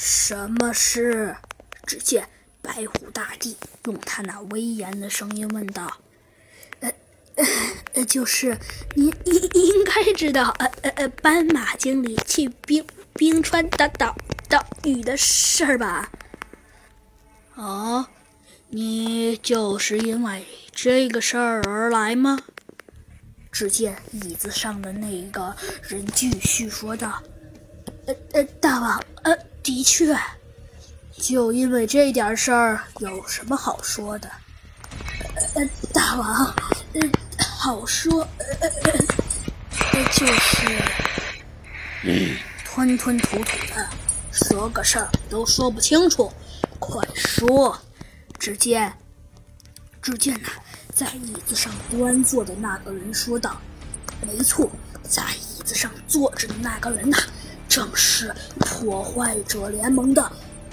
什么事？只见白虎大帝用他那威严的声音问道：“呃，呃，就是您应应该知道，呃呃呃，斑马经理去冰冰川岛岛岛屿的事儿吧？”哦，你就是因为这个事儿而来吗？只见椅子上的那个人继续说道：“呃呃，大王，呃，的确，就因为这点事儿，有什么好说的？呃，大王，呃，好说，呃呃，就是，嗯，吞吞吐吐的，说个事儿都说不清楚，快说！只见，只见呐。”在椅子上端坐的那个人说道：“没错，在椅子上坐着的那个人呐，正是破坏者联盟的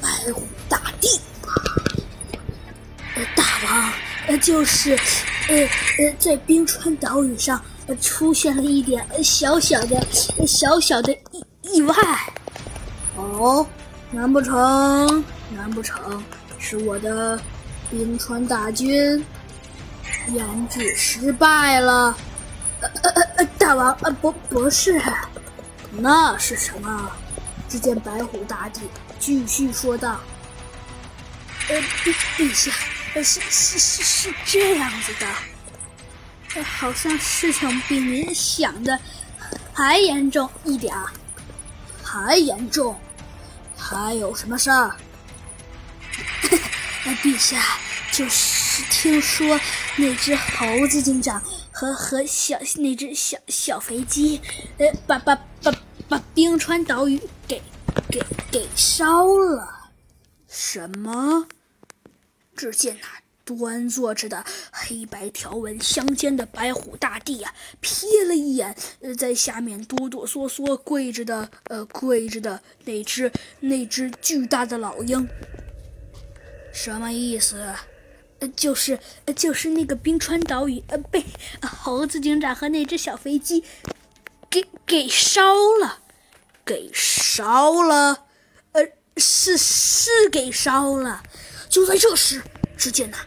白虎大帝。呃，大王，呃，就是，呃呃，在冰川岛屿上出现了一点小小的、小小的意意外。哦，难不成？难不成是我的冰川大军？”研制失败了，呃呃呃，大王，呃不不是，那是什么？只见白虎大帝继续说道：“呃，陛陛下，是是是是这样子的，好像事情比您想的还严重一点儿，还严重？还有什么事儿？呃，陛下，就是听说。”那只猴子警长和和小那只小小肥鸡，呃，把把把把冰川岛屿给给给烧了。什么？只见那端坐着的黑白条纹相间的白虎大帝呀，瞥了一眼，呃，在下面哆哆嗦嗦跪着的，呃，跪着的那只那只巨大的老鹰。什么意思？就是，就是那个冰川岛屿，呃，被猴子警长和那只小飞机给给烧了，给烧了，呃，是是给烧了。就在这时，只见呐，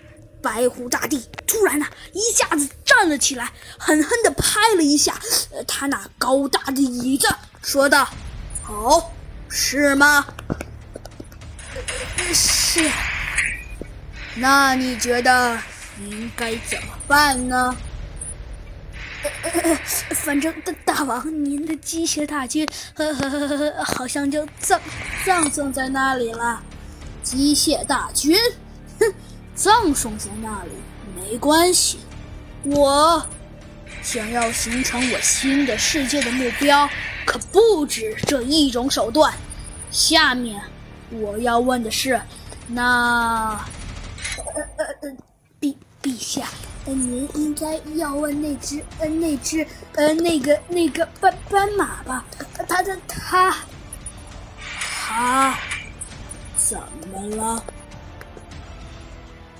白虎大帝突然呐一下子站了起来，狠狠地拍了一下呃他那高大的椅子，说道：“好，是吗？是。”那你觉得应该怎么办呢？反正大大王，您的机械大军呵呵呵呵好像就葬葬送在那里了。机械大军，哼，葬送在那里没关系。我想要形成我新的世界的目标，可不止这一种手段。下面我要问的是，那。呃呃呃，陛陛下，呃您应该要问那只呃那只呃那个那个斑斑马吧？他的他他怎么了？